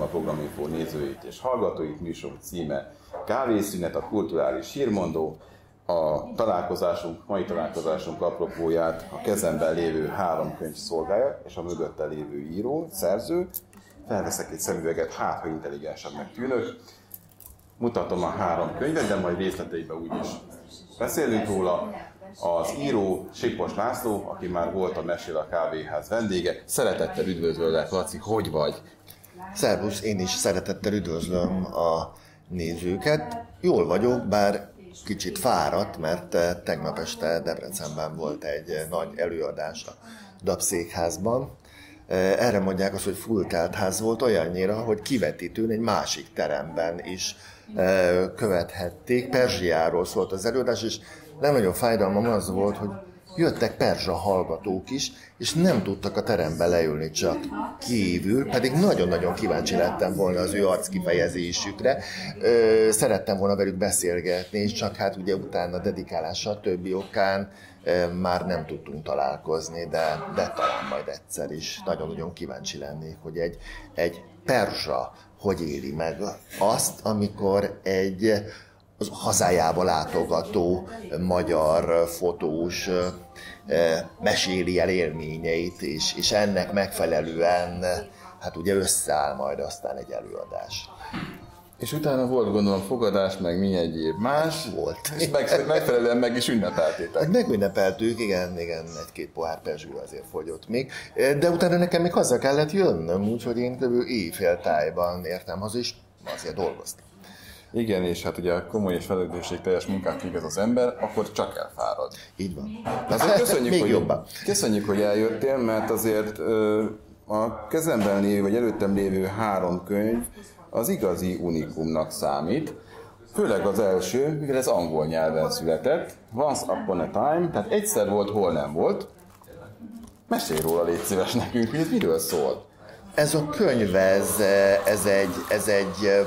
Köszöntöm a Programinfo nézőit és hallgatóit, műsor címe Kávészünet, a kulturális hírmondó. A találkozásunk, mai találkozásunk apropóját a kezemben lévő három könyv szolgálja, és a mögötte lévő író, szerző. Felveszek egy szemüveget, hát ha intelligensebbnek tűnök. Mutatom a három könyvet, de majd részleteiben úgyis beszélünk róla. Az író Sipos László, aki már volt a Mesél a kávéház vendége. Szeretettel üdvözöllek, Laci, hogy vagy? Szervusz, én is szeretettel üdvözlöm a nézőket. Jól vagyok, bár kicsit fáradt, mert eh, tegnap este Debrecenben volt egy nagy előadás a Dabszékházban. Eh, erre mondják azt, hogy full ház volt olyannyira, hogy kivetítőn egy másik teremben is eh, követhették. Perzsiáról szólt az előadás, és legnagyobb fájdalmam az volt, hogy jöttek perzsa hallgatók is, és nem tudtak a terembe leülni csak kívül, pedig nagyon-nagyon kíváncsi lettem volna az ő arckifejezésükre. Szerettem volna velük beszélgetni, és csak hát ugye utána dedikálása többi okán már nem tudtunk találkozni, de, de talán majd egyszer is. Nagyon-nagyon kíváncsi lennék, hogy egy, egy perzsa hogy éli meg azt, amikor egy az hazájába látogató magyar fotós meséli el élményeit, és, és ennek megfelelően hát ugye összeáll majd aztán egy előadás. És utána volt gondolom fogadás, meg mi egyéb más. Volt. És meg, megfelelően meg is ünnepeltétek. Hát megünnepeltük, igen, igen, egy-két pohár perzső azért fogyott még. De utána nekem még haza kellett jönnöm, úgyhogy én kb. éjfél tájban értem haza, és azért dolgoztam. Igen, és hát ugye komoly és teljes munkát végez az ember, akkor csak elfárad. Így van. Azért köszönjük, Még hogy, jobban. köszönjük, hogy eljöttél, mert azért a kezemben lévő, vagy előttem lévő három könyv az igazi unikumnak számít. Főleg az első, mivel ez angol nyelven született, Once Upon a Time, tehát egyszer volt, hol nem volt. Mesélj róla, légy szíves nekünk, hogy ez miről szól. Ez a könyv, ez, ez, egy, ez egy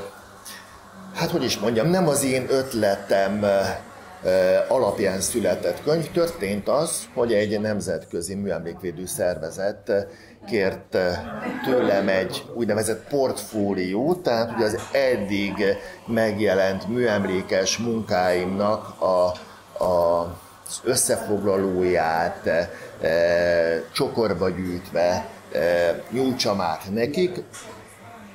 hát hogy is mondjam, nem az én ötletem alapján született könyv. Történt az, hogy egy nemzetközi műemlékvédő szervezet kért tőlem egy úgynevezett portfóliót, tehát ugye az eddig megjelent műemlékes munkáimnak a, a, az összefoglalóját e, csokorba gyűjtve e, nyújtsam át nekik,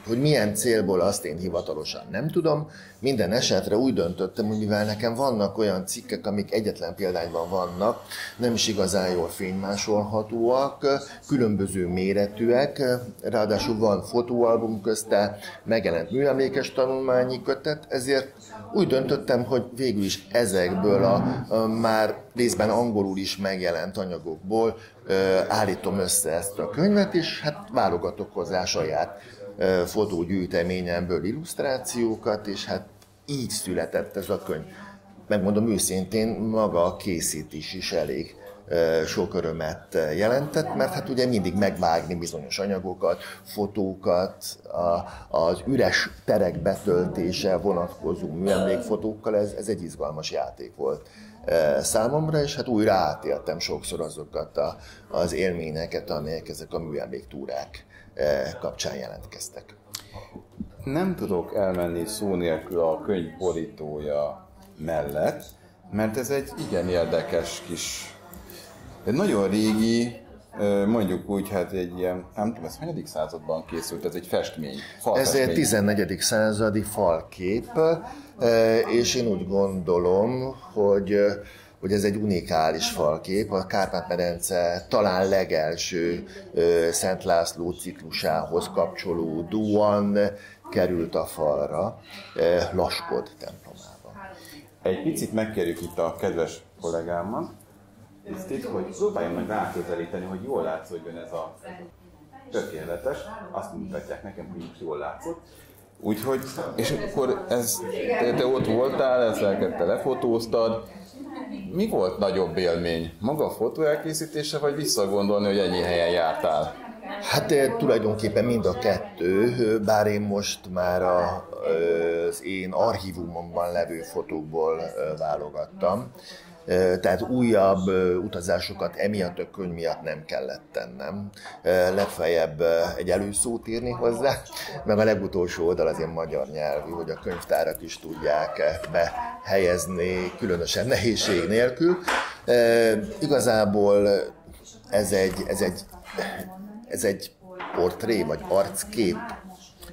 hogy milyen célból azt én hivatalosan nem tudom. Minden esetre úgy döntöttem, hogy mivel nekem vannak olyan cikkek, amik egyetlen példányban vannak, nem is igazán jól fénymásolhatóak, különböző méretűek, ráadásul van fotóalbum közte, megjelent műemlékes tanulmányi kötet, ezért úgy döntöttem, hogy végül is ezekből a, a már részben angolul is megjelent anyagokból állítom össze ezt a könyvet, és hát válogatok hozzá saját fotógyűjteményemből illusztrációkat, és hát így született ez a könyv. Megmondom őszintén, maga a készítés is elég sok örömet jelentett, mert hát ugye mindig megvágni bizonyos anyagokat, fotókat, az üres terek betöltése vonatkozó műemlékfotókkal, ez, ez egy izgalmas játék volt számomra, és hát újra átéltem sokszor azokat a, az élményeket, amelyek ezek a műemléktúrák kapcsán jelentkeztek. Nem tudok elmenni szó nélkül a könyv borítója mellett, mert ez egy igen érdekes kis, egy nagyon régi, mondjuk úgy, hát egy ilyen, nem tudom, ez hanyadik században készült, ez egy festmény, Ez egy 14. századi falkép, és én úgy gondolom, hogy hogy ez egy unikális falkép, a Kárpát-medence talán legelső Szent László ciklusához kapcsolódóan került a falra Laskod templomában. Egy picit megkérjük itt a kedves kollégámat, itt, hogy próbáljon meg ráközelíteni, hogy jól látszódjon ez a tökéletes, azt mutatják nekem, hogy is jól látszott. Úgyhogy, és akkor ez, te, te ott voltál, ezzel te lefotóztad, mi volt nagyobb élmény? Maga a fotó elkészítése, vagy visszagondolni, hogy ennyi helyen jártál? Hát eh, tulajdonképpen mind a kettő, bár én most már a, az én archívumomban levő fotókból válogattam. Tehát újabb utazásokat emiatt a könyv miatt nem kellett tennem. Legfeljebb egy előszót írni hozzá, meg a legutolsó oldal azért magyar nyelvű, hogy a könyvtárak is tudják behelyezni, különösen nehézség nélkül. Igazából ez egy, ez egy, ez egy portré, vagy arckép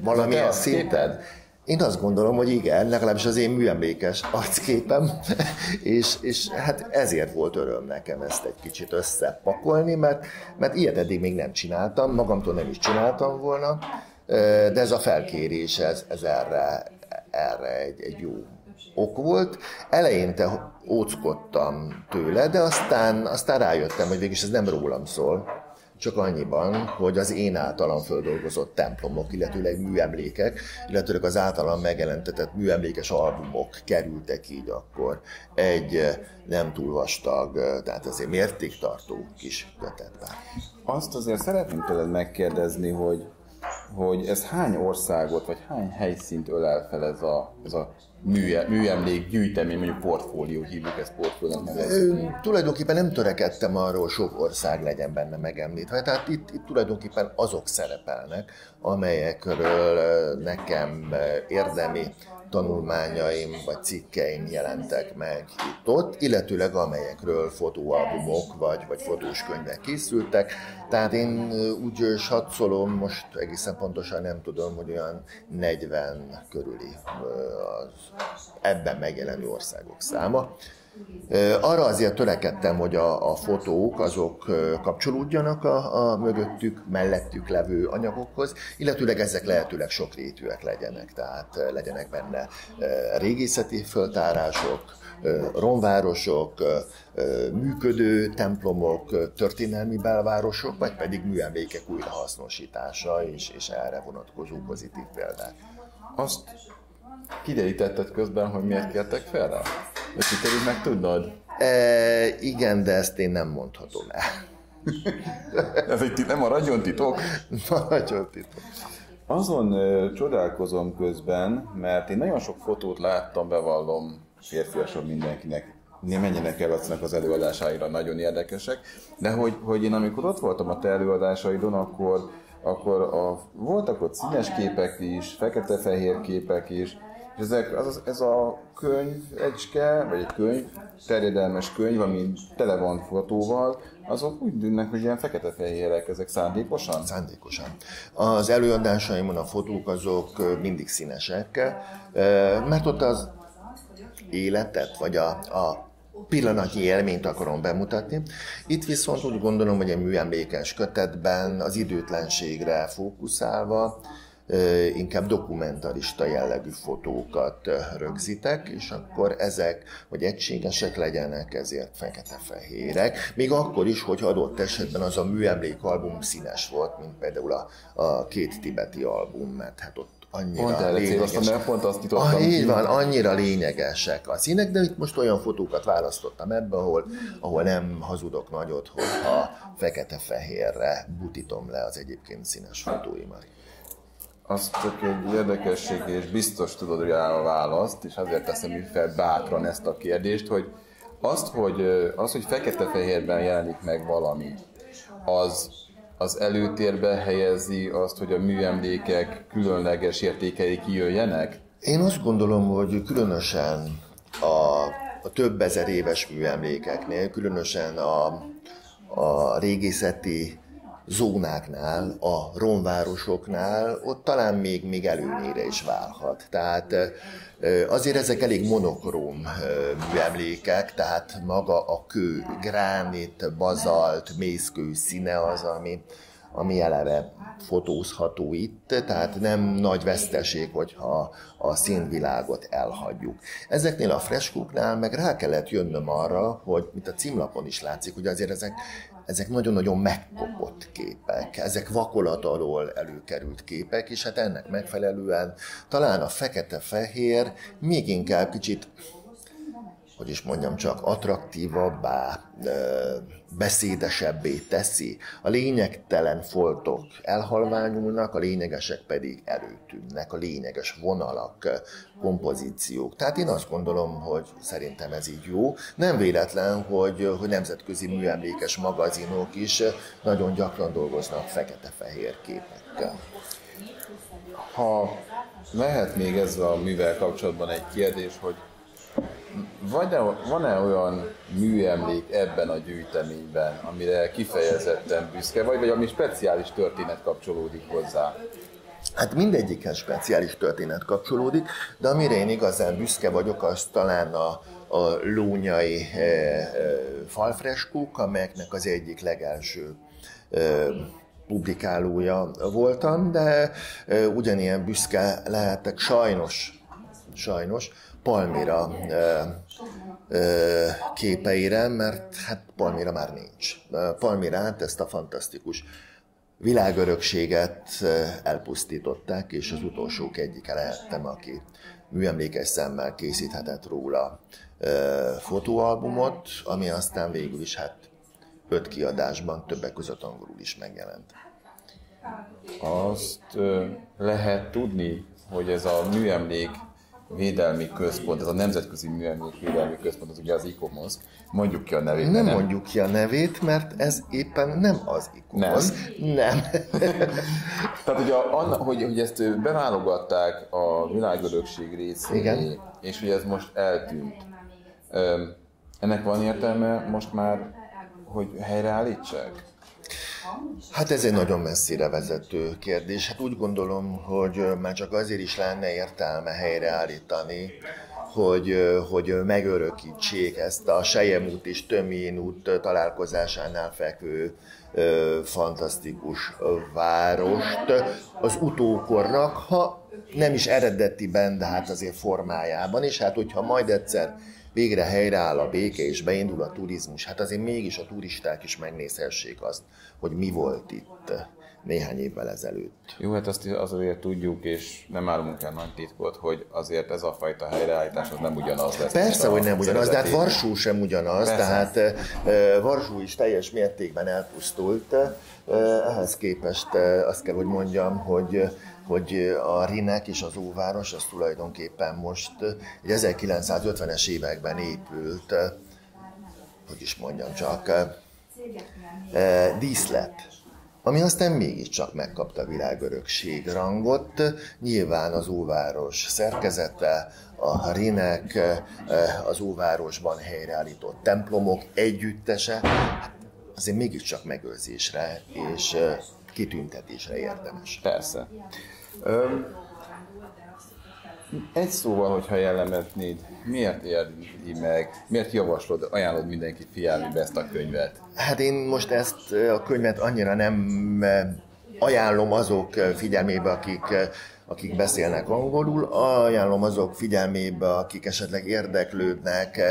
valamilyen szinten. Én azt gondolom, hogy igen, legalábbis az én műemlékes arcképem, és, és hát ezért volt öröm nekem ezt egy kicsit összepakolni, mert, mert ilyet eddig még nem csináltam, magamtól nem is csináltam volna, de ez a felkérés, ez, ez erre, erre egy, egy jó ok volt. Eleinte óckodtam tőle, de aztán, aztán rájöttem, hogy végülis ez nem rólam szól, csak annyiban, hogy az én általam földolgozott templomok, illetőleg műemlékek, illetőleg az általam megjelentetett műemlékes albumok kerültek így akkor egy eh, nem túl vastag, eh, tehát azért mértéktartó kis kötetbe. Azt azért szeretném tőled megkérdezni, hogy hogy ez hány országot, vagy hány helyszínt ölel fel ez a, ez a műemlék gyűjtemény, mondjuk portfólió, hívjuk ezt portfóliónak. Tulajdonképpen nem törekedtem arról, sok ország legyen benne megemlítve. Tehát itt, itt tulajdonképpen azok szerepelnek, amelyekről nekem érdemi tanulmányaim vagy cikkeim jelentek meg itt-ott, illetőleg amelyekről fotóalbumok vagy, vagy fotós könyvek készültek. Tehát én úgy satszolom, most egészen pontosan nem tudom, hogy olyan 40 körüli az ebben megjelenő országok száma. Arra azért törekedtem, hogy a, a fotók azok kapcsolódjanak a, a mögöttük, mellettük levő anyagokhoz, illetőleg ezek lehetőleg sokrétűek legyenek, tehát legyenek benne régészeti föltárások, romvárosok, működő templomok, történelmi belvárosok, vagy pedig műemlékek újrahasznosítása és, és erre vonatkozó pozitív példák. Azt kiderítetted közben, hogy miért kértek fel rá? De sikerült meg tudnod? E, igen, de ezt én nem mondhatom el. Ez egy nem maradjon titok? Maradjon titok. Azon ö, csodálkozom közben, mert én nagyon sok fotót láttam, bevallom férfiasabb mindenkinek, nem menjenek el az előadásaira, nagyon érdekesek, de hogy, hogy én amikor ott voltam a te előadásaidon, akkor, akkor a, voltak ott színes képek is, fekete-fehér képek is, ezek, az, ez a könyv egyske, vagy egy könyv, terjedelmes könyv, ami tele van fotóval, azok úgy tűnnek, hogy ilyen fekete-fehérek, ezek szándékosan? Szándékosan. Az előadásaimon a fotók azok mindig színesek, mert ott az életet, vagy a, a pillanatnyi élményt akarom bemutatni. Itt viszont úgy gondolom, hogy egy műemlékes kötetben az időtlenségre fókuszálva, inkább dokumentarista jellegű fotókat rögzítek, és akkor ezek, hogy egységesek legyenek, ezért fekete-fehérek. Még akkor is, hogy adott esetben az a műemlékalbum színes volt, mint például a, a két tibeti album, mert hát ott annyira pont lényeges. Azt, pont azt ah, így van, annyira lényegesek a színek, de itt most olyan fotókat választottam ebbe, ahol, ahol nem hazudok nagyot, hogyha fekete-fehérre butítom le az egyébként színes fotóimat az csak egy érdekesség, és biztos tudod rá a választ, és azért teszem fel bátran ezt a kérdést, hogy azt, hogy, az, hogy fekete-fehérben jelenik meg valami, az, az előtérbe helyezi azt, hogy a műemlékek különleges értékei kijöjjenek? Én azt gondolom, hogy különösen a, a több ezer éves műemlékeknél, különösen a, a régészeti zónáknál, a romvárosoknál, ott talán még, még előnyére is válhat. Tehát azért ezek elég monokróm műemlékek, tehát maga a kő, gránit, bazalt, mészkő színe az, ami, ami eleve fotózható itt, tehát nem nagy veszteség, hogyha a színvilágot elhagyjuk. Ezeknél a freskóknál meg rá kellett jönnöm arra, hogy mint a címlapon is látszik, hogy azért ezek ezek nagyon-nagyon megkopott képek, ezek vakolat alól előkerült képek, és hát ennek megfelelően talán a fekete-fehér még inkább kicsit hogy is mondjam csak, attraktívabbá, beszédesebbé teszi. A lényegtelen foltok elhalványulnak, a lényegesek pedig előtűnnek, a lényeges vonalak, kompozíciók. Tehát én azt gondolom, hogy szerintem ez így jó. Nem véletlen, hogy, hogy nemzetközi műemlékes magazinok is nagyon gyakran dolgoznak fekete-fehér képekkel. Ha lehet még ezzel a művel kapcsolatban egy kérdés, hogy van-e, van-e olyan műemlék ebben a gyűjteményben, amire kifejezetten büszke vagy, vagy ami speciális történet kapcsolódik hozzá? Hát mindegyikhez speciális történet kapcsolódik, de amire én igazán büszke vagyok, az talán a, a lónyai e, e, falfreskók, amelyeknek az egyik legelső e, publikálója voltam, de e, ugyanilyen büszke lehetek sajnos, sajnos Palmira képeire, mert hát Palmira már nincs. Palmirát, ezt a fantasztikus világörökséget elpusztították, és az utolsók egyike lehettem, aki műemlékes szemmel készíthetett róla fotóalbumot, ami aztán végül is hát öt kiadásban, többek között angolul is megjelent. Azt lehet tudni, hogy ez a műemlék védelmi központ, ez a Nemzetközi Műemlék Védelmi Központ, az ugye az ICOMOS. Mondjuk ki a nevét. Nem, nem mondjuk ki a nevét, mert ez éppen nem az ICOMOS. Nem. nem. Tehát ugye, anna, hogy, hogy ezt beválogatták a világörökség Igen. és hogy ez most eltűnt. Ennek van értelme most már, hogy helyreállítsák? Hát ez egy nagyon messzire vezető kérdés. Hát úgy gondolom, hogy már csak azért is lenne értelme helyreállítani, hogy, hogy megörökítsék ezt a Sejem út és Tömén út találkozásánál fekvő fantasztikus várost az utókornak, ha nem is eredetiben, de hát azért formájában, és hát hogyha majd egyszer végre helyreáll a béke és beindul a turizmus, hát azért mégis a turisták is megnézhessék azt, hogy mi volt itt néhány évvel ezelőtt. Jó, hát azt azért tudjuk, és nem állunk el nagy titkot, hogy azért ez a fajta helyreállítás az nem ugyanaz lesz. Persze, hogy nem ugyanaz, de hát Varsó sem ugyanaz, Persze. tehát Varsó is teljes mértékben elpusztult. Ehhez képest azt kell, hogy mondjam, hogy hogy a Rinek és az Óváros az tulajdonképpen most egy 1950-es években épült, hogy is mondjam csak, díszlet, ami aztán mégiscsak megkapta világörökség rangot. Nyilván az óváros szerkezete, a Rinek, az óvárosban helyreállított templomok együttese, hát azért mégiscsak megőrzésre és kitüntetésre érdemes. Persze. Öm, egy szóval, hogyha jellemetnéd, miért érdi meg, miért javaslod, ajánlod mindenki figyelni ezt a könyvet? Hát én most ezt a könyvet annyira nem ajánlom azok figyelmébe, akik akik beszélnek angolul, ajánlom azok figyelmébe, akik esetleg érdeklődnek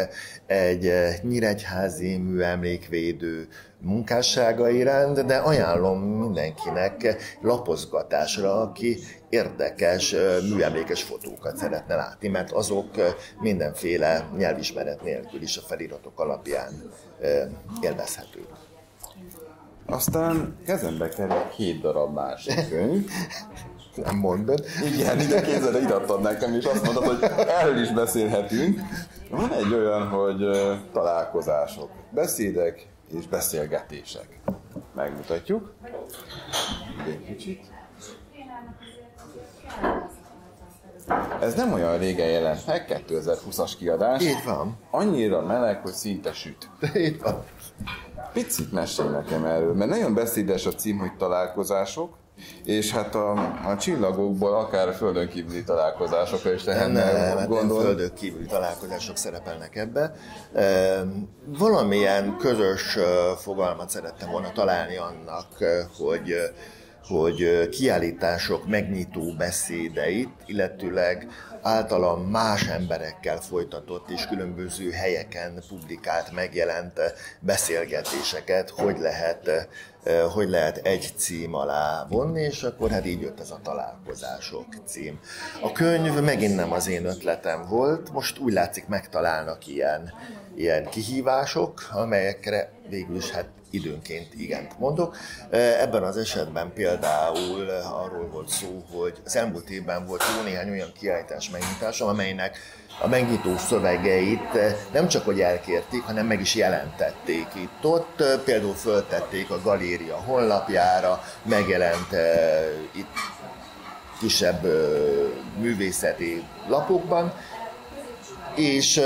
egy nyíregyházi műemlékvédő munkássága iránt, de ajánlom mindenkinek lapozgatásra, aki érdekes műemlékes fotókat szeretne látni, mert azok mindenféle nyelvismeret nélkül is a feliratok alapján élvezhetők. Aztán kezembe kerül két darab másik könyv. Nem mondod. Igen, ide kézzel ide adtad nekem, és azt mondod, hogy erről is beszélhetünk. Van egy olyan, hogy találkozások, beszédek és beszélgetések. Megmutatjuk. Egy kicsit. Ez nem olyan régen jelent meg, 2020-as kiadás. Így van. Annyira meleg, hogy szinte süt. Így van. Picit mesélj nekem erről, mert nagyon beszédes a cím, hogy találkozások, és hát a, a csillagokból akár a földön kívüli találkozásokra is lehetne nem, nem, gondolni. Nem földön kívüli találkozások szerepelnek ebbe. E, valamilyen közös fogalmat szerettem volna találni annak, hogy hogy kiállítások megnyitó beszédeit, illetőleg általam más emberekkel folytatott és különböző helyeken publikált, megjelent beszélgetéseket, hogy lehet, hogy lehet egy cím alá vonni, és akkor hát így jött ez a találkozások cím. A könyv megint nem az én ötletem volt, most úgy látszik megtalálnak ilyen, ilyen kihívások, amelyekre végül is hát időnként igent mondok. Ebben az esetben például arról volt szó, hogy az elmúlt évben volt jó néhány olyan kiállítás megnyitása, amelynek a megnyitó szövegeit nem csak hogy elkérték, hanem meg is jelentették itt ott. Például föltették a galéria honlapjára, megjelent itt kisebb művészeti lapokban, és,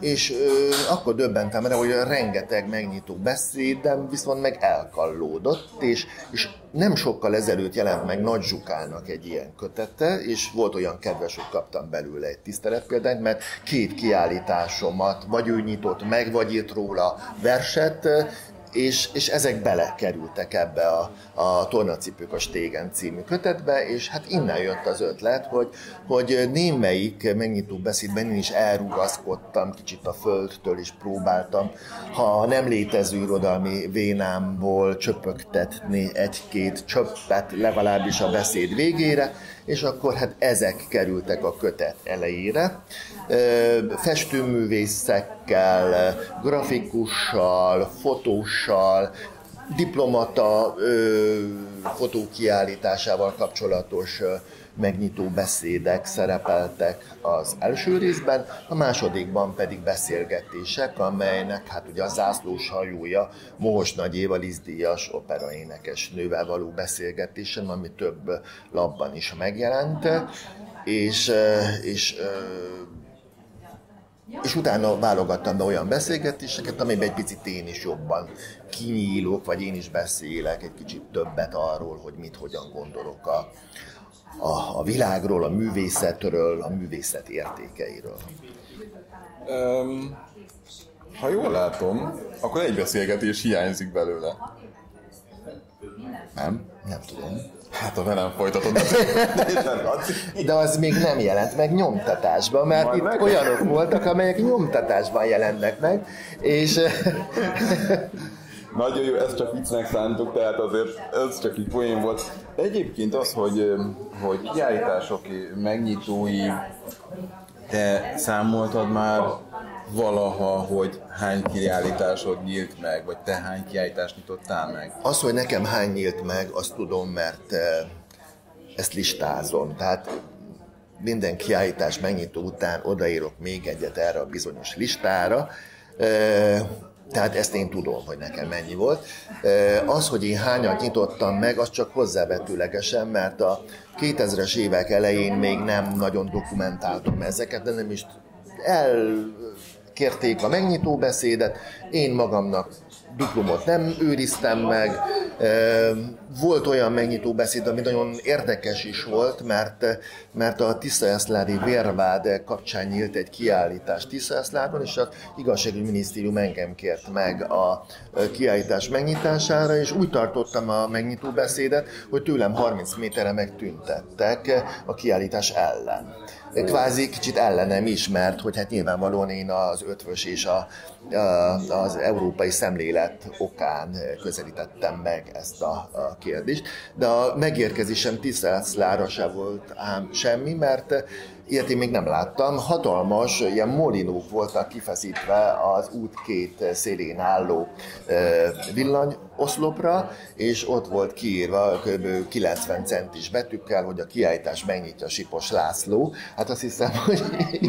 és akkor döbbentem rá, hogy rengeteg megnyitó beszédem viszont meg elkallódott, és, és nem sokkal ezelőtt jelent meg Nagy Zsukának egy ilyen kötete, és volt olyan kedves, hogy kaptam belőle egy tiszteletpéldányt, mert két kiállításomat vagy ő nyitott meg, vagy írt róla verset, és, és ezek belekerültek ebbe a, a Tornacipők a Stégen című kötetbe, és hát innen jött az ötlet, hogy, hogy némelyik megnyitó beszédben én is elrugaszkodtam kicsit a földtől, és próbáltam, ha nem létező irodalmi vénámból csöpögtetni egy-két csöppet legalábbis a beszéd végére, és akkor hát ezek kerültek a kötet elejére. Festőművészekkel, grafikussal, fotóssal, diplomata fotókiállításával kapcsolatos megnyitó beszédek szerepeltek az első részben, a másodikban pedig beszélgetések, amelynek hát ugye a zászlós hajója Mohos Nagy Éva Lizdíjas operaénekes nővel való beszélgetésem, ami több labban is megjelent, és, és és utána válogattam be olyan beszélgetéseket, amiben egy picit én is jobban kinyílok, vagy én is beszélek egy kicsit többet arról, hogy mit, hogyan gondolok a, a, a világról, a művészetről, a művészet értékeiről. Um, ha jól látom, akkor egy beszélgetés hiányzik belőle. Nem? Nem tudom. Hát a velem folytatod. De az még nem jelent meg nyomtatásban, mert Majd itt meg... olyanok voltak, amelyek nyomtatásban jelennek meg, és... Nagyon jó, ezt csak viccnek szántuk, tehát azért ez csak egy poén volt. Egyébként az, hogy, hogy kiállítások megnyitói, te számoltad már valaha, hogy hány kiállításod nyílt meg, vagy te hány kiállítást nyitottál meg? Az, hogy nekem hány nyílt meg, azt tudom, mert ezt listázom. Tehát minden kiállítás megnyitó után odaírok még egyet erre a bizonyos listára, tehát ezt én tudom, hogy nekem mennyi volt. Az, hogy én hányat nyitottam meg, az csak hozzávetőlegesen, mert a 2000-es évek elején még nem nagyon dokumentáltam ezeket, de nem is elkérték a megnyitó beszédet, én magamnak diplomot nem őriztem meg. Volt olyan megnyitó beszéd, ami nagyon érdekes is volt, mert, mert a Tiszaeszládi vérvád kapcsán nyílt egy kiállítás Tiszaeszládon, és az igazságügyi minisztérium engem kért meg a kiállítás megnyitására, és úgy tartottam a megnyitó beszédet, hogy tőlem 30 méterre megtüntettek a kiállítás ellen kvázi kicsit ellenem is, mert hogy hát nyilvánvalóan én az ötvös és a, az európai szemlélet okán közelítettem meg ezt a, kérdést, de a megérkezésem Tisztelszlára se volt ám semmi, mert Ilyet én még nem láttam. Hatalmas ilyen molinók voltak kifeszítve az út két szélén álló villanyoszlopra, és ott volt kiírva kb. 90 centis betűkkel, hogy a kiállítás megnyitja Sipos László. Hát azt hiszem, hogy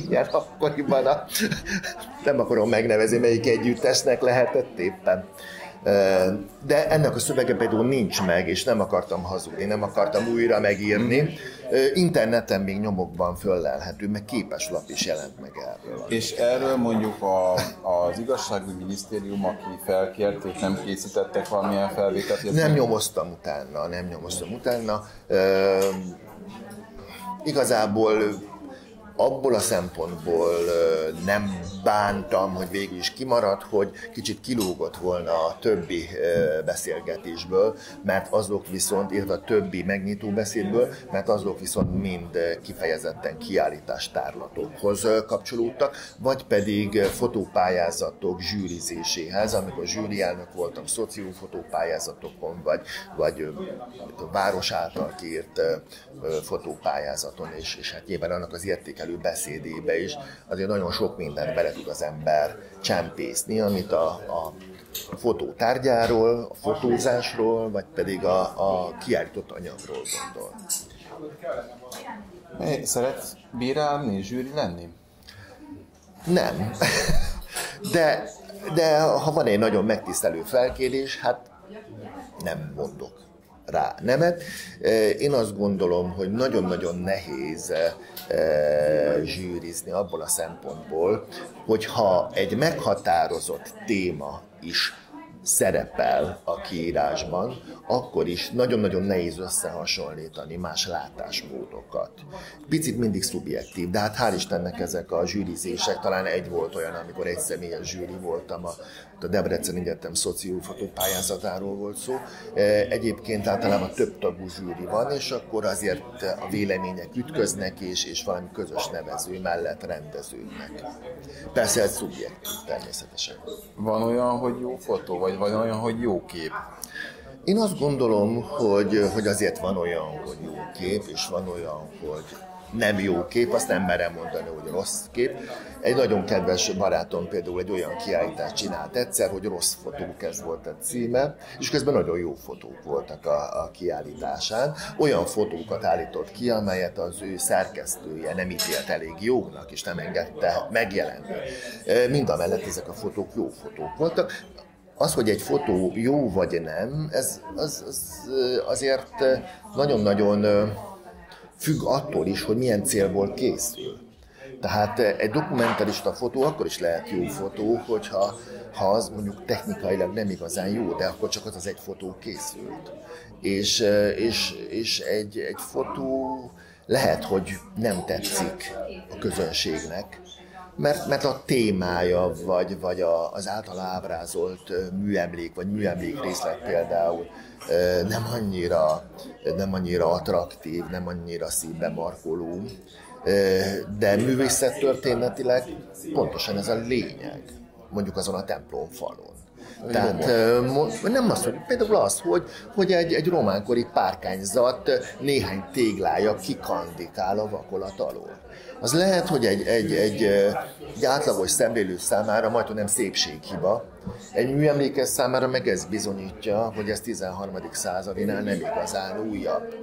ilyen akkoriban a, nem akarom megnevezni, melyik együttesnek lehetett éppen. De ennek a szövege például nincs meg, és nem akartam hazudni, nem akartam újra megírni. Interneten még nyomokban föllelhető, meg képeslap is jelent meg erről. És erről mondjuk a, az igazságügyi minisztérium, aki felkért, nem készítettek valamilyen felvételt? Nem nyomoztam utána, nem nyomoztam utána. E, igazából abból a szempontból nem bántam, hogy végül is kimaradt, hogy kicsit kilógott volna a többi beszélgetésből, mert azok viszont, illetve a többi megnyitó beszédből, mert azok viszont mind kifejezetten kiállítástárlatokhoz kapcsolódtak, vagy pedig fotópályázatok zsűrizéséhez, amikor zsűri elnök voltam szociófotópályázatokon, vagy, vagy a város által kiírt fotópályázaton, és, és hát nyilván annak az értékelő beszédébe is. Azért nagyon sok mindent bele tud az ember csempészni, amit a, a fotótárgyáról, a fotózásról, vagy pedig a, a kiállított anyagról gondol. Szeretsz bírálni, zsűri lenni? Nem. De, de ha van egy nagyon megtisztelő felkérés, hát nem mondok rá nemet. Én azt gondolom, hogy nagyon-nagyon nehéz zsűrizni abból a szempontból, hogyha egy meghatározott téma is szerepel a kiírásban, akkor is nagyon-nagyon nehéz összehasonlítani más látásmódokat. Picit mindig szubjektív, de hát hál' Istennek ezek a zsűrizések, talán egy volt olyan, amikor egy személyes zsűri voltam a, a Debrecen Egyetem szociófotó pályázatáról volt szó. E, egyébként általában több tagú zsűri van, és akkor azért a vélemények ütköznek, és, és valami közös nevező mellett rendeződnek. Persze ez szubjektív természetesen. Van olyan, hogy jó fotó, vagy van olyan, hogy jó kép? Én azt gondolom, hogy, hogy azért van olyan, hogy jó kép, és van olyan, hogy nem jó kép, azt nem merem mondani, hogy rossz kép. Egy nagyon kedves barátom például egy olyan kiállítást csinált egyszer, hogy rossz fotók, ez volt a címe, és közben nagyon jó fotók voltak a, a kiállításán. Olyan fotókat állított ki, amelyet az ő szerkesztője nem ítélt elég jónak, és nem engedte megjelenni. Mind a mellett ezek a fotók jó fotók voltak az, hogy egy fotó jó vagy nem, ez az, az azért nagyon-nagyon függ attól is, hogy milyen célból készül. Tehát egy dokumentarista fotó akkor is lehet jó fotó, hogyha ha az mondjuk technikailag nem igazán jó, de akkor csak az az egy fotó készült. És, és, és egy, egy fotó lehet, hogy nem tetszik a közönségnek, mert, mert a témája, vagy, vagy a, az által ábrázolt műemlék, vagy műemlék részlet például nem annyira, nem annyira attraktív, nem annyira szívbe markoló, de művészettörténetileg pontosan ez a lényeg, mondjuk azon a templom falon. Tehát nem az, hogy például az, hogy, hogy egy, egy románkori párkányzat néhány téglája kikandikál a vakolat alól az lehet, hogy egy, egy, egy, egy átlagos szemlélő számára majd nem szépséghiba, egy műemlékes számára meg ez bizonyítja, hogy ez 13. századinál nem igazán újabb.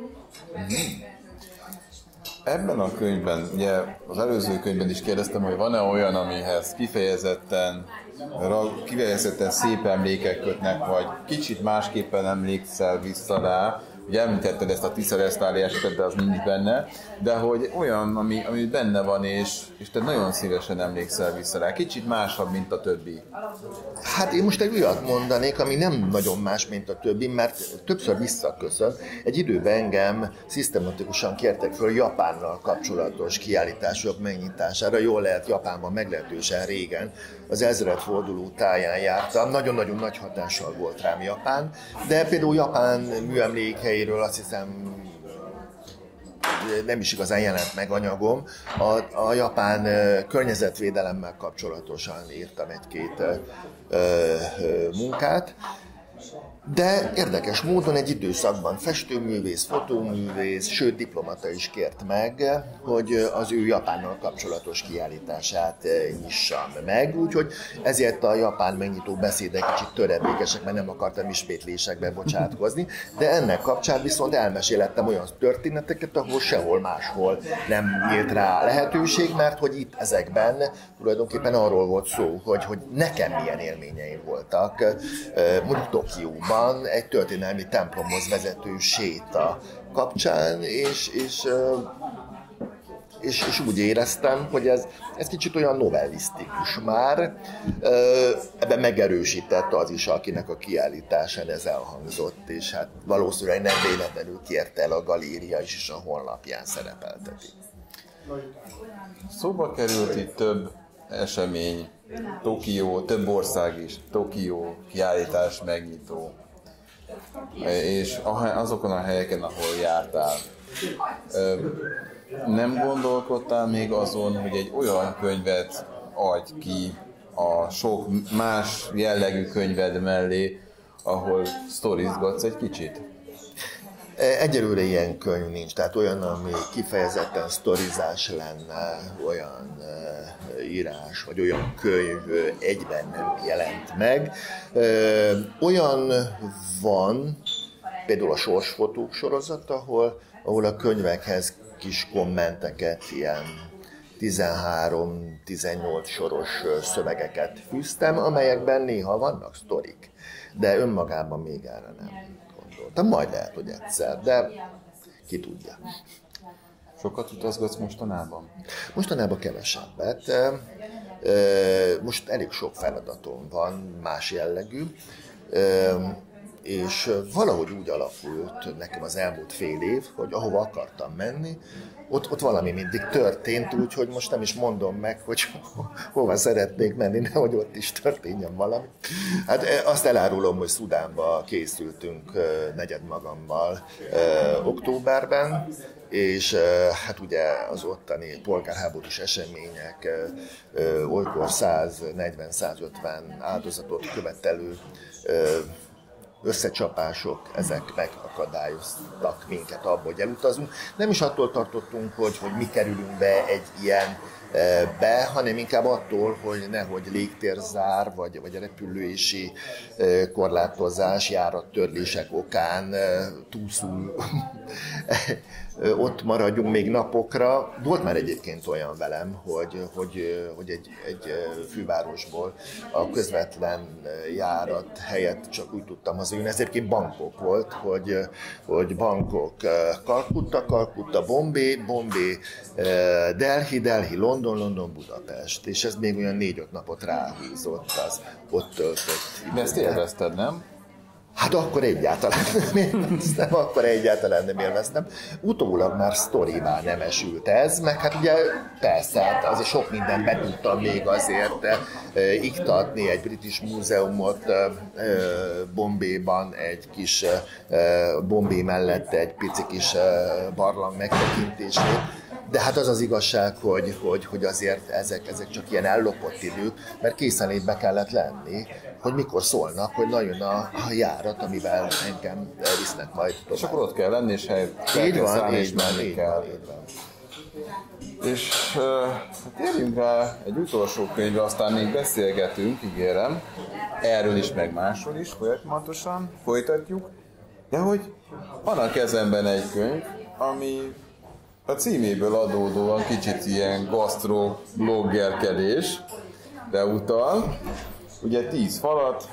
Ebben a könyvben, ugye az előző könyvben is kérdeztem, hogy van-e olyan, amihez kifejezetten, kifejezetten szép emlékek kötnek, vagy kicsit másképpen emlékszel vissza rá, Ugye említetted ezt a Tisza Resztáli esetet, de az nincs benne, de hogy olyan, ami, ami benne van, és, és te nagyon szívesen emlékszel vissza rá. Kicsit másabb, mint a többi. Hát én most egy olyat mondanék, ami nem nagyon más, mint a többi, mert többször visszaköszön. Egy időben engem szisztematikusan kértek föl Japánnal kapcsolatos kiállítások megnyitására. Jól lehet, Japánban meglehetősen régen az ezredforduló táján jártam. Nagyon-nagyon nagy hatással volt rám Japán, de például Japán műemlékhelyéről azt hiszem nem is igazán jelent meg anyagom. A, a japán környezetvédelemmel kapcsolatosan írtam egy-két munkát, de érdekes módon egy időszakban festőművész, fotóművész, sőt diplomata is kért meg, hogy az ő Japánnal kapcsolatos kiállítását nyissam meg, úgyhogy ezért a japán megnyitó beszédek kicsit töredékesek, mert nem akartam ismétlésekbe bocsátkozni, de ennek kapcsán viszont elmesélettem olyan történeteket, ahol sehol máshol nem nyílt rá lehetőség, mert hogy itt ezekben tulajdonképpen arról volt szó, hogy, hogy nekem milyen élményeim voltak, mondjuk Tokióban, van egy történelmi templomhoz vezető séta kapcsán, és, és, és, és úgy éreztem, hogy ez, ez kicsit olyan novellisztikus már. Ebben megerősített az is, akinek a kiállításán ez elhangzott, és hát valószínűleg nem véletlenül kérte el a galéria is, és a honlapján szerepelteti. Szóba került itt több esemény, Tokió, több ország is, Tokió, kiállítás, megnyitó, és azokon a helyeken, ahol jártál, nem gondolkodtál még azon, hogy egy olyan könyvet adj ki a sok más jellegű könyved mellé, ahol sztorizgatsz egy kicsit? Egyelőre ilyen könyv nincs, tehát olyan, ami kifejezetten sztorizás lenne, olyan írás, vagy olyan könyv egyben nem jelent meg. Olyan van, például a Sorsfotók sorozat, ahol, ahol a könyvekhez kis kommenteket, ilyen 13-18 soros szövegeket fűztem, amelyekben néha vannak sztorik, de önmagában még erre nem gondoltam. Majd lehet, hogy egyszer, de ki tudja. Sokat utazgatsz mostanában? Mostanában kevesebbet. Most elég sok feladatom van, más jellegű és valahogy úgy alakult nekem az elmúlt fél év, hogy ahova akartam menni, ott, ott valami mindig történt, úgyhogy most nem is mondom meg, hogy hova szeretnék menni, nehogy ott is történjen valami. Hát azt elárulom, hogy Szudánba készültünk negyed magammal októberben, és hát ugye az ottani polgárháborús események olykor 140-150 áldozatot követelő összecsapások, ezek megakadályoztak minket abból, hogy elutazunk. Nem is attól tartottunk, hogy, hogy mi kerülünk be egy ilyen e, be, hanem inkább attól, hogy nehogy légtérzár, vagy, vagy repülési e, korlátozás, járattörlések okán e, túlszul ott maradjunk még napokra. Volt már egyébként olyan velem, hogy, hogy, hogy egy, egy fővárosból a közvetlen járat helyett csak úgy tudtam hazajönni. Ez egyébként Bangkok volt, hogy, hogy Bangkok, Kalkutta, Kalkutta, Bombay, Bombay, Delhi, Delhi, London, London, Budapest. És ez még olyan négy-öt napot ráhúzott az ott töltött. De ezt élvezted, nem? Hát akkor egyáltalán nem élveztem, akkor egyáltalán nem élveztem. Utólag már sztorivá nem esült ez, meg hát ugye persze, hát azért sok mindent be tudtam még azért e, iktatni, egy British Múzeumot e, Bombéban, egy kis e, Bombé mellett egy pici kis e, barlang megtekintését, de hát az az igazság, hogy, hogy, hogy azért ezek, ezek csak ilyen ellopott idők, mert készenlétbe kellett lenni, hogy mikor szólnak, hogy nagyon a, a járat, amivel engem visznek majd tovább. És akkor ott kell lenni, és hely, így van, így van, így kell. Így van. És uh, térjünk rá egy utolsó könyvre, aztán még beszélgetünk, ígérem. Erről is, meg másról is folyamatosan folytatjuk. De hogy van a kezemben egy könyv, ami a címéből adódóan kicsit ilyen gasztrobloggerkedés, de utal. Ugye tíz falat,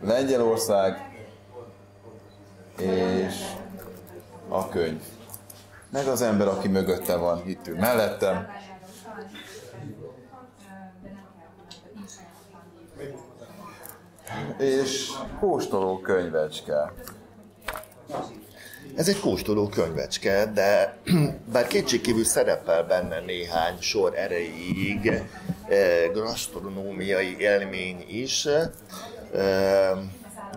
Lengyelország és a könyv. Meg az ember, aki mögötte van, itt ül mellettem. És kóstoló könyvecske. Ez egy kóstoló könyvecske, de bár kétségkívül szerepel benne néhány sor erejéig eh, gasztronómiai élmény is, eh,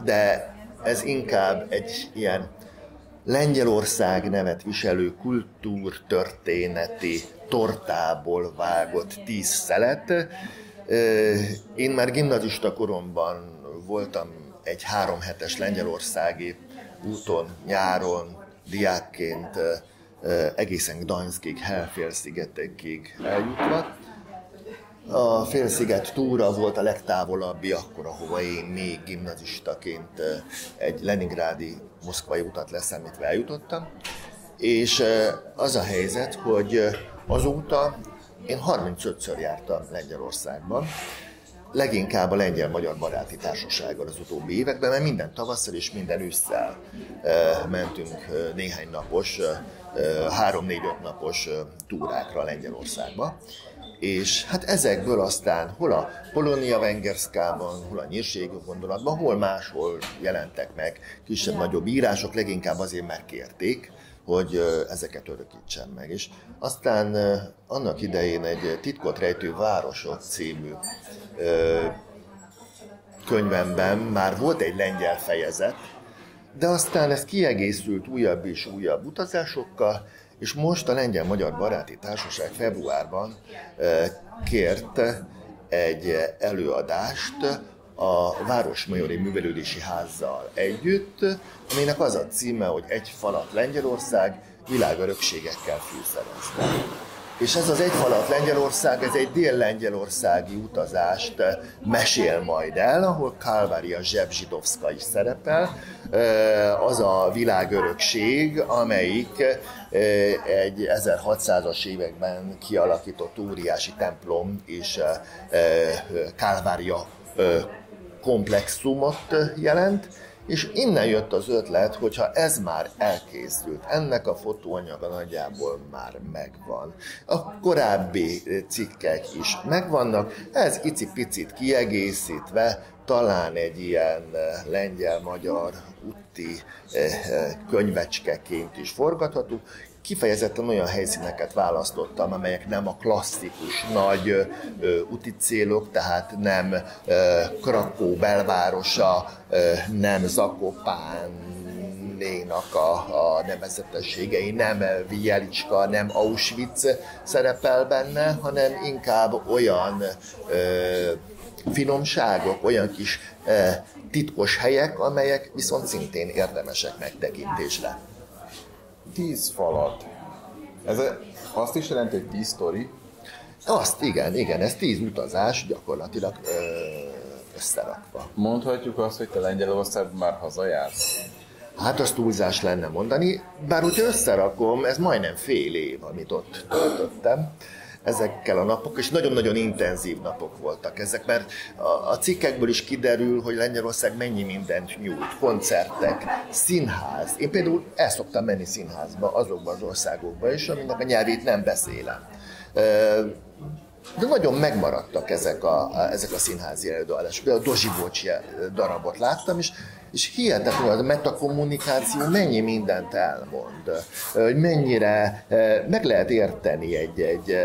de ez inkább egy ilyen Lengyelország nevet viselő kultúrtörténeti tortából vágott tíz szelet. Eh, én már gimnazista koromban voltam egy három hetes lengyelországi úton, nyáron, diákként egészen Gdanskig, Helfél-szigetekig eljutva. A félsziget túra volt a legtávolabbi akkor, ahova én még gimnazistaként egy Leningrádi moszkvai utat leszámítva eljutottam. És az a helyzet, hogy azóta én 35-ször jártam Lengyelországban, leginkább a lengyel-magyar baráti társasággal az utóbbi években, mert minden tavasszal és minden ősszel mentünk néhány napos, három-négy-öt napos túrákra Lengyelországba. És hát ezekből aztán hol a Polonia Vengerszkában, hol a nyírségi gondolatban, hol máshol jelentek meg kisebb-nagyobb írások, leginkább azért megkérték, hogy ezeket örökítsem meg. És aztán annak idején egy Titkot rejtő városok című könyvemben már volt egy lengyel fejezet, de aztán ez kiegészült újabb és újabb utazásokkal, és most a Lengyel-Magyar Baráti Társaság februárban kért egy előadást a Városmajori Művelődési Házzal együtt, aminek az a címe, hogy Egy falat Lengyelország világörökségekkel fűszerezve. És ez az egyfalat Lengyelország, ez egy dél-lengyelországi utazást mesél majd el, ahol Kalvária Zsebzsidovszka is szerepel. Az a világörökség, amelyik egy 1600-as években kialakított óriási templom és Kalvária komplexumot jelent, és innen jött az ötlet, hogyha ez már elkészült, ennek a fotóanyaga nagyjából már megvan. A korábbi cikkek is megvannak, ez icipicit kiegészítve, talán egy ilyen lengyel-magyar úti könyvecskeként is forgatható, kifejezetten olyan helyszíneket választottam, amelyek nem a klasszikus nagy ö, úti célok, tehát nem ö, Krakó belvárosa, ö, nem Zakopán, Nénak a, a nevezetességei, nem Vielicska, nem Auschwitz szerepel benne, hanem inkább olyan ö, finomságok, olyan kis ö, titkos helyek, amelyek viszont szintén érdemesek megtekintésre tíz falat. Ez azt is jelenti, hogy tíz sztori? Azt, igen, igen, ez tíz utazás gyakorlatilag ö, összerakva. Mondhatjuk azt, hogy te Lengyelországban már hazajársz? Hát az túlzás lenne mondani, bár úgy összerakom, ez majdnem fél év, amit ott töltöttem ezekkel a napok, és nagyon-nagyon intenzív napok voltak ezek, mert a, cikkekből is kiderül, hogy Lengyelország mennyi mindent nyújt, koncertek, színház. Én például el szoktam menni színházba, azokban az országokba is, aminek a nyelvét nem beszélem. De nagyon megmaradtak ezek a, ezek a színházi előadások. Például a Dozsi Bocsi darabot láttam, és és hihetetlen, a metakommunikáció mennyi mindent elmond, hogy mennyire meg lehet érteni egy, egy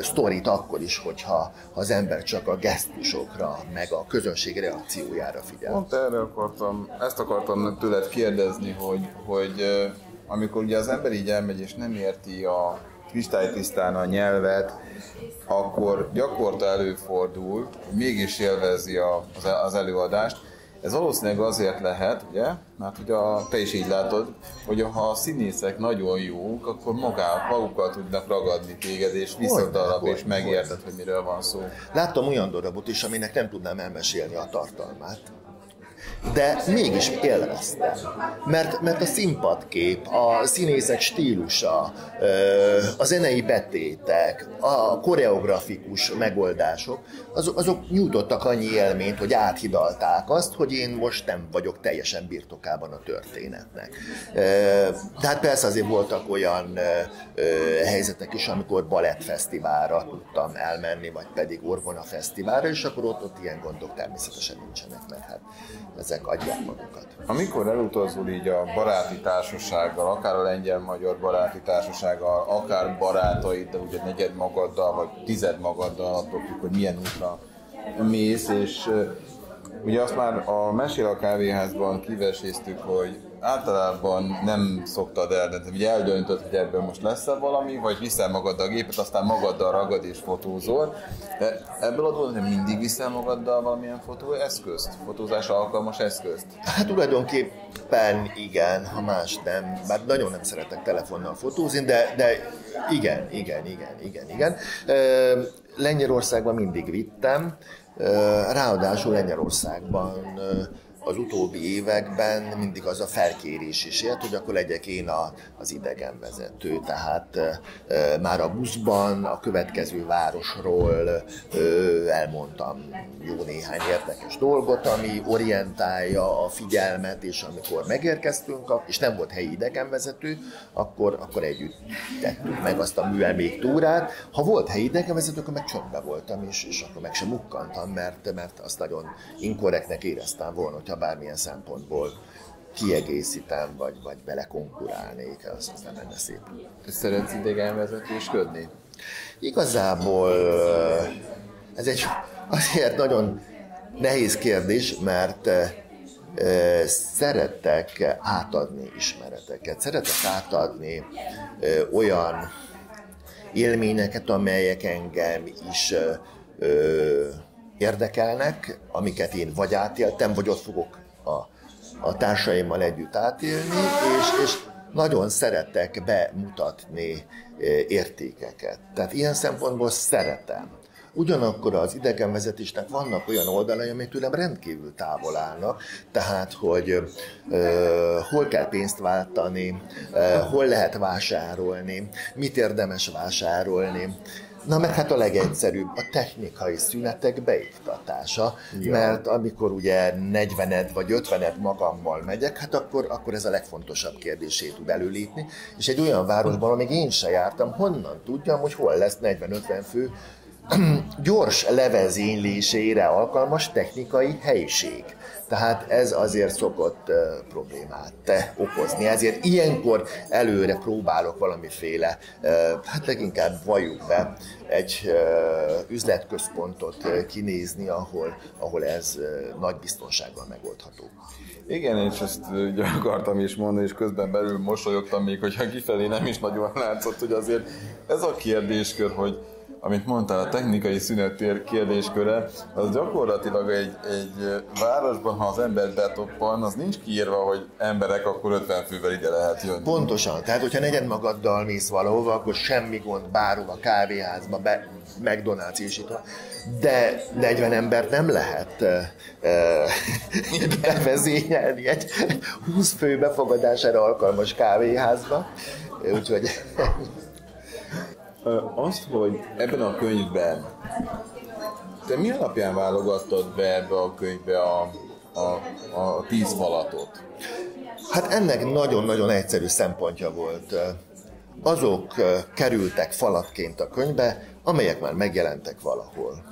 sztorit akkor is, hogyha az ember csak a gesztusokra, meg a közönség reakciójára figyel. Pont erre akartam, ezt akartam tőled kérdezni, hogy, hogy amikor ugye az ember így elmegy és nem érti a kristálytisztán a nyelvet, akkor gyakorta előfordul, mégis élvezi a, az előadást. Ez valószínűleg azért lehet, ugye, mert ugye a, te is így látod, hogy ha a színészek nagyon jók, akkor magá, magukkal tudnak ragadni téged, és viszont darab, és megérted, hogy miről van szó. Láttam olyan darabot is, aminek nem tudnám elmesélni a tartalmát de mégis élveztem. Mert, mert a színpadkép, a színészek stílusa, a zenei betétek, a koreografikus megoldások, azok, nyújtottak annyi élményt, hogy áthidalták azt, hogy én most nem vagyok teljesen birtokában a történetnek. Tehát persze azért voltak olyan helyzetek is, amikor balettfesztiválra tudtam elmenni, vagy pedig Orgona fesztiválra, és akkor ott, ott ilyen gondok természetesen nincsenek, mert hát ezek adják magukat. Amikor elutazol így a baráti társasággal, akár a lengyel-magyar baráti társasággal, akár barátaiddal, ugye negyed magaddal, vagy tized magaddal, attól függ, hogy milyen útra mész, és ugye azt már a Mesél a kávéházban kiveséztük, hogy általában nem szoktad el, de ugye eldöntöd, hogy ebből most lesz-e valami, vagy viszel magaddal a gépet, aztán magaddal ragad és fotózol. De ebből adódóan, hogy mindig viszel magaddal valamilyen fotóeszközt, fotózás alkalmas eszközt? Hát tulajdonképpen igen, ha más nem. Bár nagyon nem szeretek telefonnal fotózni, de, de igen, igen, igen, igen, igen. Lengyelországban mindig vittem, ráadásul Lengyelországban az utóbbi években mindig az a felkérés is ért, hogy akkor legyek én a, az idegenvezető. Tehát e, már a buszban a következő városról e, elmondtam jó néhány érdekes dolgot, ami orientálja a figyelmet, és amikor megérkeztünk, és nem volt helyi idegenvezető, akkor, akkor együtt tettük meg azt a műelmék túrát. Ha volt helyi idegenvezető, akkor meg csöndbe voltam, és, és akkor meg sem mukkantam, mert, mert azt nagyon inkorrektnek éreztem volna, hogyha bármilyen szempontból kiegészítem, vagy, vagy bele konkurálnék, az, az nem lenne szép. Szeretsz idegenvezetősködni? Igazából ez egy azért nagyon nehéz kérdés, mert szeretek átadni ismereteket, szeretek átadni olyan élményeket, amelyek engem is érdekelnek, amiket én vagy átéltem, vagy ott fogok a, a társaimmal együtt átélni, és, és nagyon szeretek bemutatni értékeket. Tehát ilyen szempontból szeretem. Ugyanakkor az idegenvezetésnek vannak olyan oldalai, amik tőlem rendkívül távol állnak, tehát hogy uh, hol kell pénzt váltani, uh, hol lehet vásárolni, mit érdemes vásárolni, Na meg hát a legegyszerűbb, a technikai szünetek beiktatása, ja. mert amikor ugye 40 vagy 50 magammal megyek, hát akkor, akkor ez a legfontosabb kérdését tud előlépni, és egy olyan városban, amíg én se jártam, honnan tudjam, hogy hol lesz 40-50 fő gyors levezénylésére alkalmas technikai helység. Tehát ez azért szokott uh, problémát okozni. Ezért ilyenkor előre próbálok valamiféle, uh, hát leginkább valljuk be, egy üzletközpontot kinézni, ahol, ahol ez nagy biztonsággal megoldható. Igen, és ezt ugye akartam is mondani, és közben belül mosolyogtam még, hogyha kifelé nem is nagyon látszott, hogy azért ez a kérdéskör, hogy amit mondtál, a technikai szünetér kérdésköre, az gyakorlatilag egy, egy városban, ha az ember betoppan, az nincs kiírva, hogy emberek, akkor 50 fővel ide lehet jönni. Pontosan. Tehát, hogyha negyed magaddal mész valahova, akkor semmi gond, bárhova, kávéházba, be, McDonald's és itt de 40 ember nem lehet bevezényelni egy 20 fő befogadására alkalmas kávéházba. Úgyhogy azt, hogy ebben a könyvben te mi alapján válogattad be ebbe a könyvbe a, a, a tíz falatot? Hát ennek nagyon-nagyon egyszerű szempontja volt. Azok kerültek falatként a könyvbe, amelyek már megjelentek valahol.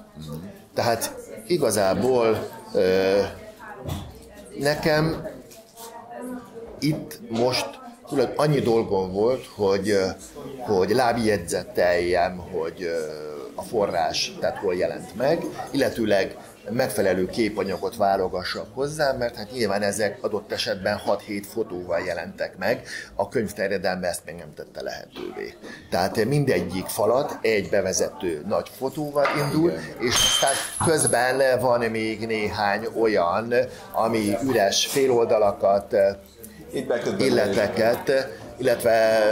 Tehát igazából nekem itt most tudod, annyi dolgom volt, hogy, hogy lábjegyzeteljem, hogy a forrás, tehát hol jelent meg, illetőleg megfelelő képanyagot válogassak hozzá, mert hát nyilván ezek adott esetben 6-7 fotóval jelentek meg, a könyv terjedelme ezt még nem tette lehetővé. Tehát mindegyik falat egy bevezető nagy fotóval indul, és aztán közben van még néhány olyan, ami üres féloldalakat, illeteket, illetve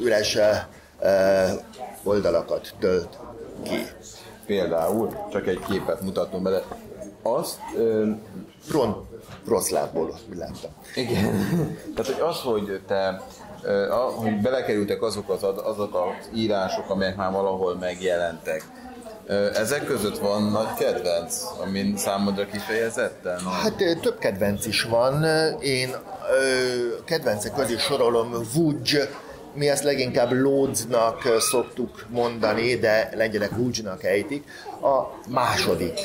üres oldalakat tölt ki. Például, csak egy képet mutatom bele, azt... Front Proszlávból láttam. Igen. Tehát, hogy az, hogy te hogy belekerültek azok az, azok az írások, amelyek már valahol megjelentek, ezek között van nagy kedvenc, amin számodra kifejezetten? Hát több kedvenc is van. Én kedvencek közé sorolom Vuj mi ezt leginkább Lódznak szoktuk mondani, de lengyelek Lúdzsnak ejtik. A második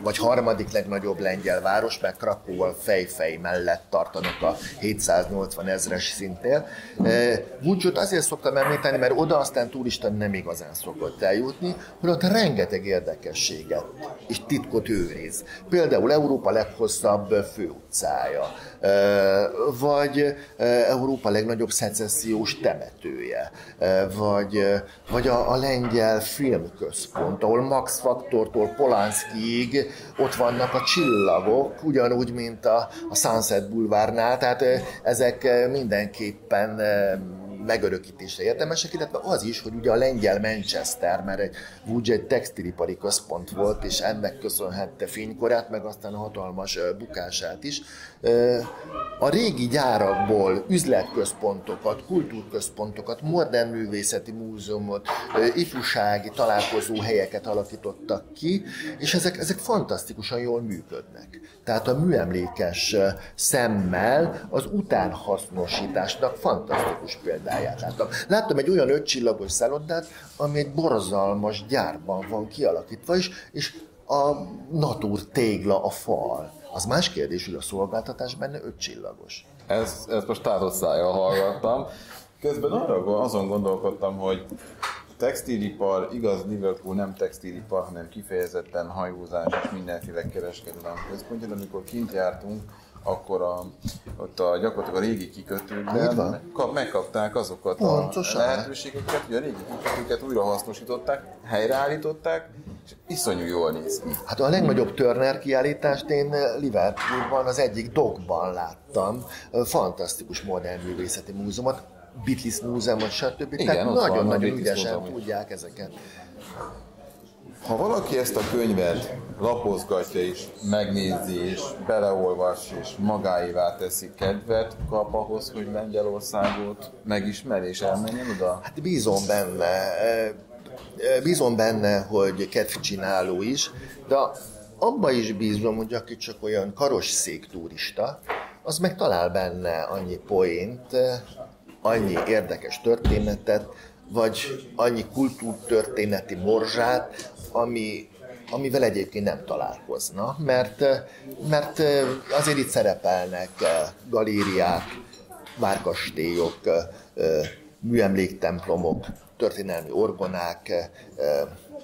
vagy harmadik legnagyobb lengyel város, mert Krakóval fejfej mellett tartanak a 780 ezres szintnél. Vudzsot azért szoktam említeni, mert oda aztán turista nem igazán szokott eljutni, hogy ott rengeteg érdekességet és titkot őriz. Például Európa leghosszabb főutcája, vagy Európa legnagyobb szecessziós temetője, vagy, vagy a, a lengyel filmközpont, ahol Max Faktortól Polánszkiig ott vannak a csillagok, ugyanúgy, mint a, a Sunset Boulevardnál, tehát ezek mindenképpen megörökítésre érdemesek, illetve az is, hogy ugye a lengyel Manchester, mert egy, úgy egy textilipari központ volt, és ennek köszönhette fénykorát, meg aztán a hatalmas bukását is. A régi gyárakból üzletközpontokat, kultúrközpontokat, modern művészeti múzeumot, ifjúsági találkozó helyeket alakítottak ki, és ezek, ezek fantasztikusan jól működnek. Tehát a műemlékes szemmel az utánhasznosításnak fantasztikus példáját láttam. Láttam egy olyan ötcsillagos szállodát, ami egy borzalmas gyárban van kialakítva is, és a natúr tégla a fal. Az más kérdés, hogy a szolgáltatás benne öt csillagos. Ez, ezt most tátott szájjal hallgattam. Közben arra azon gondolkodtam, hogy textilipar, igaz Liverpool nem textilipar, hanem kifejezetten hajózás és mindenféle kereskedelem központja, de amikor kint jártunk, akkor a, ott a, gyakorlatilag a régi kikötőkben kap, megkapták azokat Pontosan. a lehetőségeket, hogy a régi kikötőket újra hasznosították, helyreállították, és iszonyú jól néz ki. Hát a legnagyobb Turner kiállítást én Liverpoolban, az egyik dokban láttam. Fantasztikus modern művészeti múzeumot, Beatles múzeumot, stb. Igen, Tehát nagyon-nagyon Beatles ügyesen tudják ezeket. Ha valaki ezt a könyvet lapozgatja és megnézi, és beleolvas, és magáévá teszi kedvet, kap ahhoz, hogy Lengyelországot megismer és elmenjen oda? Hát bízom benne, eh, bízom benne, hogy kedvcsináló is, de abba is bízom, hogy aki csak olyan karosszék turista, az meg talál benne annyi poént, eh, annyi érdekes történetet, vagy annyi kultúrtörténeti morzsát, ami, amivel egyébként nem találkozna, mert, mert eh, azért itt szerepelnek eh, galériák, várkastélyok, eh, műemléktemplomok, történelmi orgonák,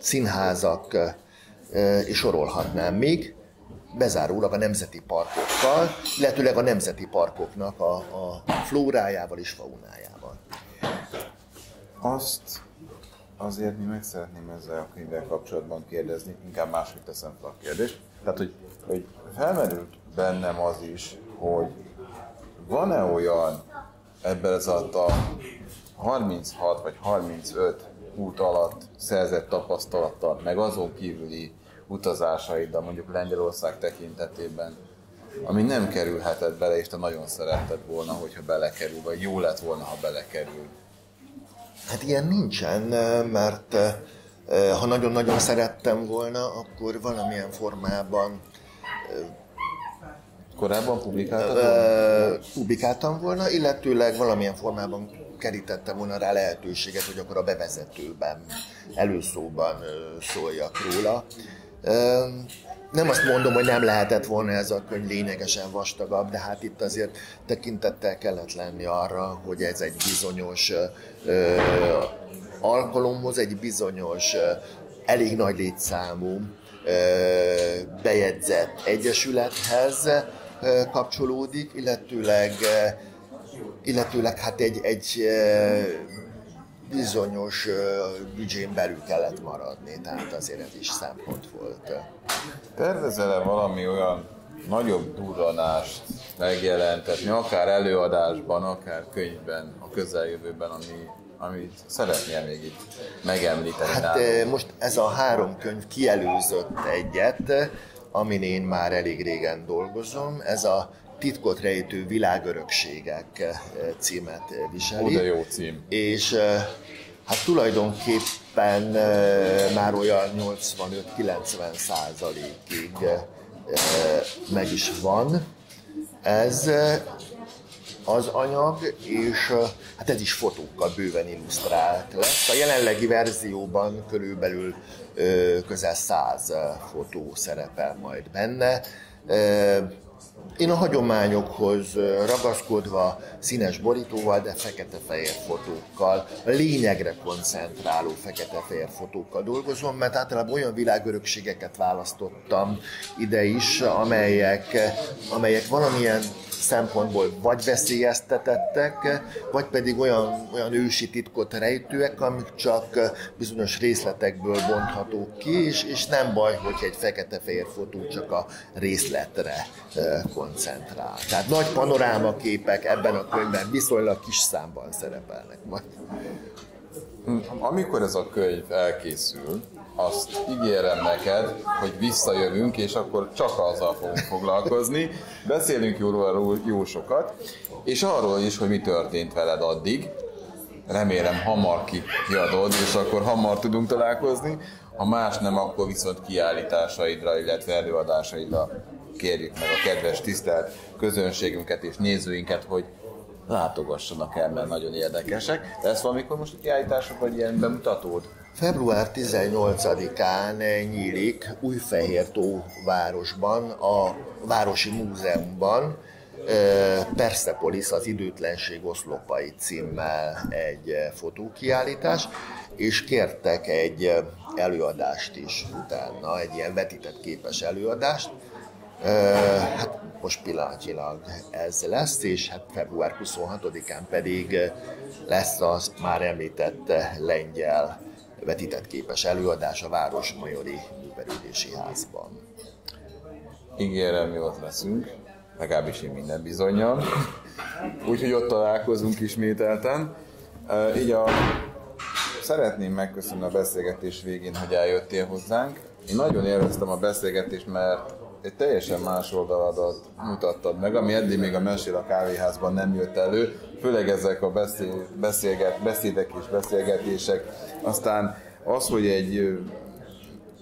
színházak, és sorolhatnám még, bezárólag a nemzeti parkokkal, illetőleg a nemzeti parkoknak a, a flórájával és faunájával. Azt azért mi meg szeretném ezzel a könyvvel kapcsolatban kérdezni, inkább máshogy teszem fel a kérdést. Tehát, hogy, hogy felmerült bennem az is, hogy van-e olyan ebben az alatt a 36 vagy 35 út alatt szerzett tapasztalattal, meg azon kívüli utazásaiddal, mondjuk Lengyelország tekintetében, ami nem kerülhetett bele, és te nagyon szeretted volna, hogyha belekerül, vagy jó lett volna, ha belekerül. Hát ilyen nincsen, mert eh, ha nagyon-nagyon szerettem volna, akkor valamilyen formában Korábban publikáltad? volna? eh, publikáltam volna, illetőleg valamilyen formában kerítettem volna rá lehetőséget, hogy akkor a bevezetőben, előszóban eh, szóljak róla. Nem azt mondom, hogy nem lehetett volna ez a könyv lényegesen vastagabb, de hát itt azért tekintettel kellett lenni arra, hogy ez egy bizonyos ö, alkalomhoz, egy bizonyos ö, elég nagy létszámú ö, bejegyzett egyesülethez ö, kapcsolódik, illetőleg, ö, illetőleg hát egy, egy bizonyos büdzsén belül kellett maradni, tehát azért ez is szempont volt. Tervezel-e valami olyan nagyobb durranást megjelentetni, akár előadásban, akár könyvben, a közeljövőben, ami, amit szeretnél még itt megemlíteni Hát nálunk? most ez a három könyv kielőzött egyet, amin én már elég régen dolgozom. Ez a Titkot rejtő világörökségek eh, címet eh, viseli. De jó cím. És eh, hát tulajdonképpen már olyan 85-90 százalékig meg is van. Ez az anyag, és hát ez is fotókkal bőven illusztrált lesz. A jelenlegi verzióban körülbelül közel száz eh, fotó szerepel majd benne. Én a hagyományokhoz ragaszkodva színes borítóval, de fekete-fehér fotókkal, a lényegre koncentráló fekete-fehér fotókkal dolgozom, mert általában olyan világörökségeket választottam ide is, amelyek, amelyek valamilyen szempontból vagy veszélyeztetettek, vagy pedig olyan, olyan ősi titkot rejtőek, amik csak bizonyos részletekből bonthatók ki, és, és nem baj, hogy egy fekete-fehér fotó csak a részletre koncentrál. Tehát nagy panorámaképek ebben a könyvben viszonylag kis számban szerepelnek majd. Amikor ez a könyv elkészül, azt ígérem neked, hogy visszajövünk, és akkor csak azzal fogunk foglalkozni. Beszélünk jó róla jó sokat, és arról is, hogy mi történt veled addig. Remélem hamar ki- kiadod, és akkor hamar tudunk találkozni. Ha más nem, akkor viszont kiállításaidra, illetve előadásaidra kérjük meg a kedves tisztelt közönségünket és nézőinket, hogy látogassanak el, mert nagyon érdekesek. De ez valamikor most a kiállítások, vagy ilyen bemutatód? Február 18-án nyílik Újfehértó városban, a Városi Múzeumban Persepolis az időtlenség oszlopai címmel egy fotókiállítás, és kértek egy előadást is utána, egy ilyen vetített képes előadást. Hát most pillanatilag ez lesz, és hát február 26-án pedig lesz az már említett lengyel vetített képes előadás a Városmajori Művelődési Házban. Ígérem, mi ott leszünk, legalábbis én minden bizonyal. Úgyhogy ott találkozunk ismételten. Így a szeretném megköszönni a beszélgetés végén, hogy eljöttél hozzánk. Én nagyon élveztem a beszélgetést, mert egy teljesen más oldaladat mutattad meg, ami eddig még a mesél a kávéházban nem jött elő, főleg ezek a beszél, beszélget, beszédek és beszélgetések. Aztán az, hogy egy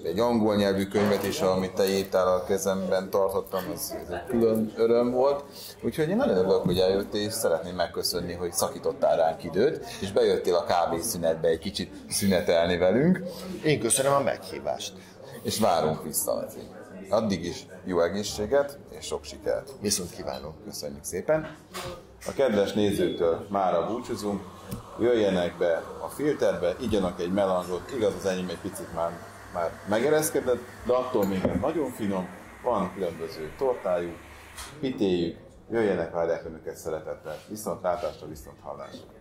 egy angol nyelvű könyvet is, amit te írtál a kezemben tartottam, ez, ez egy külön öröm volt. Úgyhogy én nagyon örülök, hogy eljöttél, és szeretném megköszönni, hogy szakítottál ránk időt, és bejöttél a kávészünetbe egy kicsit szünetelni velünk. Én köszönöm a meghívást. És várunk vissza azért. Addig is jó egészséget és sok sikert. Viszont kívánok. Köszönjük szépen. A kedves nézőtől mára búcsúzunk. Jöjjenek be a filterbe, igyanak egy melanzsot, igaz az enyém egy picit már, már megereszkedett, de attól még nagyon finom, van különböző tortájuk, pitéjük, jöjjenek, várják önöket szeretettel. Viszont látásra, viszont hallásra.